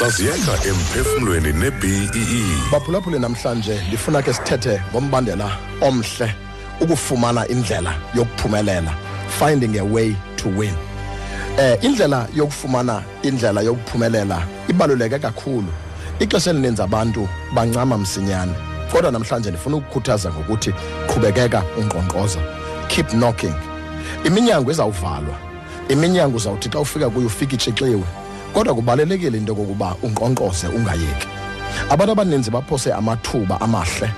hlaziyeka emphefumlweni ne-bee baphulaphule namhlanje ndifuna ke sithethe ngombandela omhle ukufumana indlela yokuphumelela finding a way to win. Eh indlela yokufumana indlela yokuphumelela ibaluleke kakhulu. Ixesha elininzi abantu bancama msinyane kodwa namhlanje ndifuna ukukhuthaza ngokuthi qhubekeka unkqonkqoza keep knocking. Iminyango izawuvalwa. Iminyango uzawuthi xa ufika kuyo ufike itshixiwe kodwa kubalulekile into kokuba unkqonkqoze ungayeki. Abantu abaninzi baphose amathuba amahle.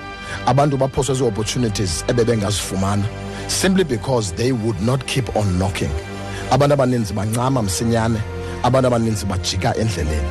Abantu baphose zi-opportunities ebebengazifumana simply because they would not keep on knocking. Abantu abaninzi bancama msinyane abantu abaninzi bajika endleleni.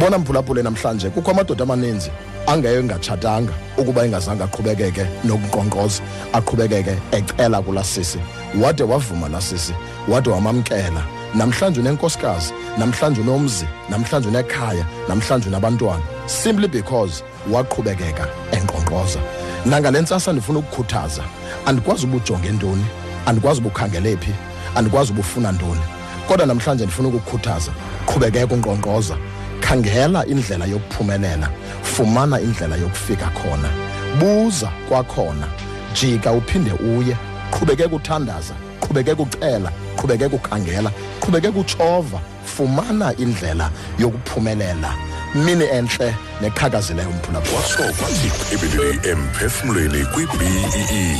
Bona mphulaphule namhlanje kukho amadoda amaninzi angeye ngatshatanga ukuba engazange aqhubekeke nokunkqonkqoza aqhubekeke ecela kulaa sisi wade wavuma laa sisi wade wamamkela namhlanje unenkosikazi namhlanje unomzi namhlanje unekhaya namhlanje unabantwana. Simply because waqhubekeka enkqonkqoza nangale ntsasa ndifuna ukukhuthaza. Andikwazi uba ujonge ntoni andikwazi uba ukhangele phi andikwazi uba ufuna ntoni? Kodwa namhlanje ndifuna ukukhuthaza. Qhubekeka unkqonkqoza khangela indlela yokuphumelela. Fumana indlela yokufika khona. Buza kwakhona. Jika uphinde uye. Qhubekeka uthandaza. Qhubekeka ucela. Qhubekeka ukhangela qhubekeka utshova fumana indlela yokuphumelela. Mini entle neqhakazileyo mphulaphula kwaso kwathi ibilili emphefumlweni kwi-bee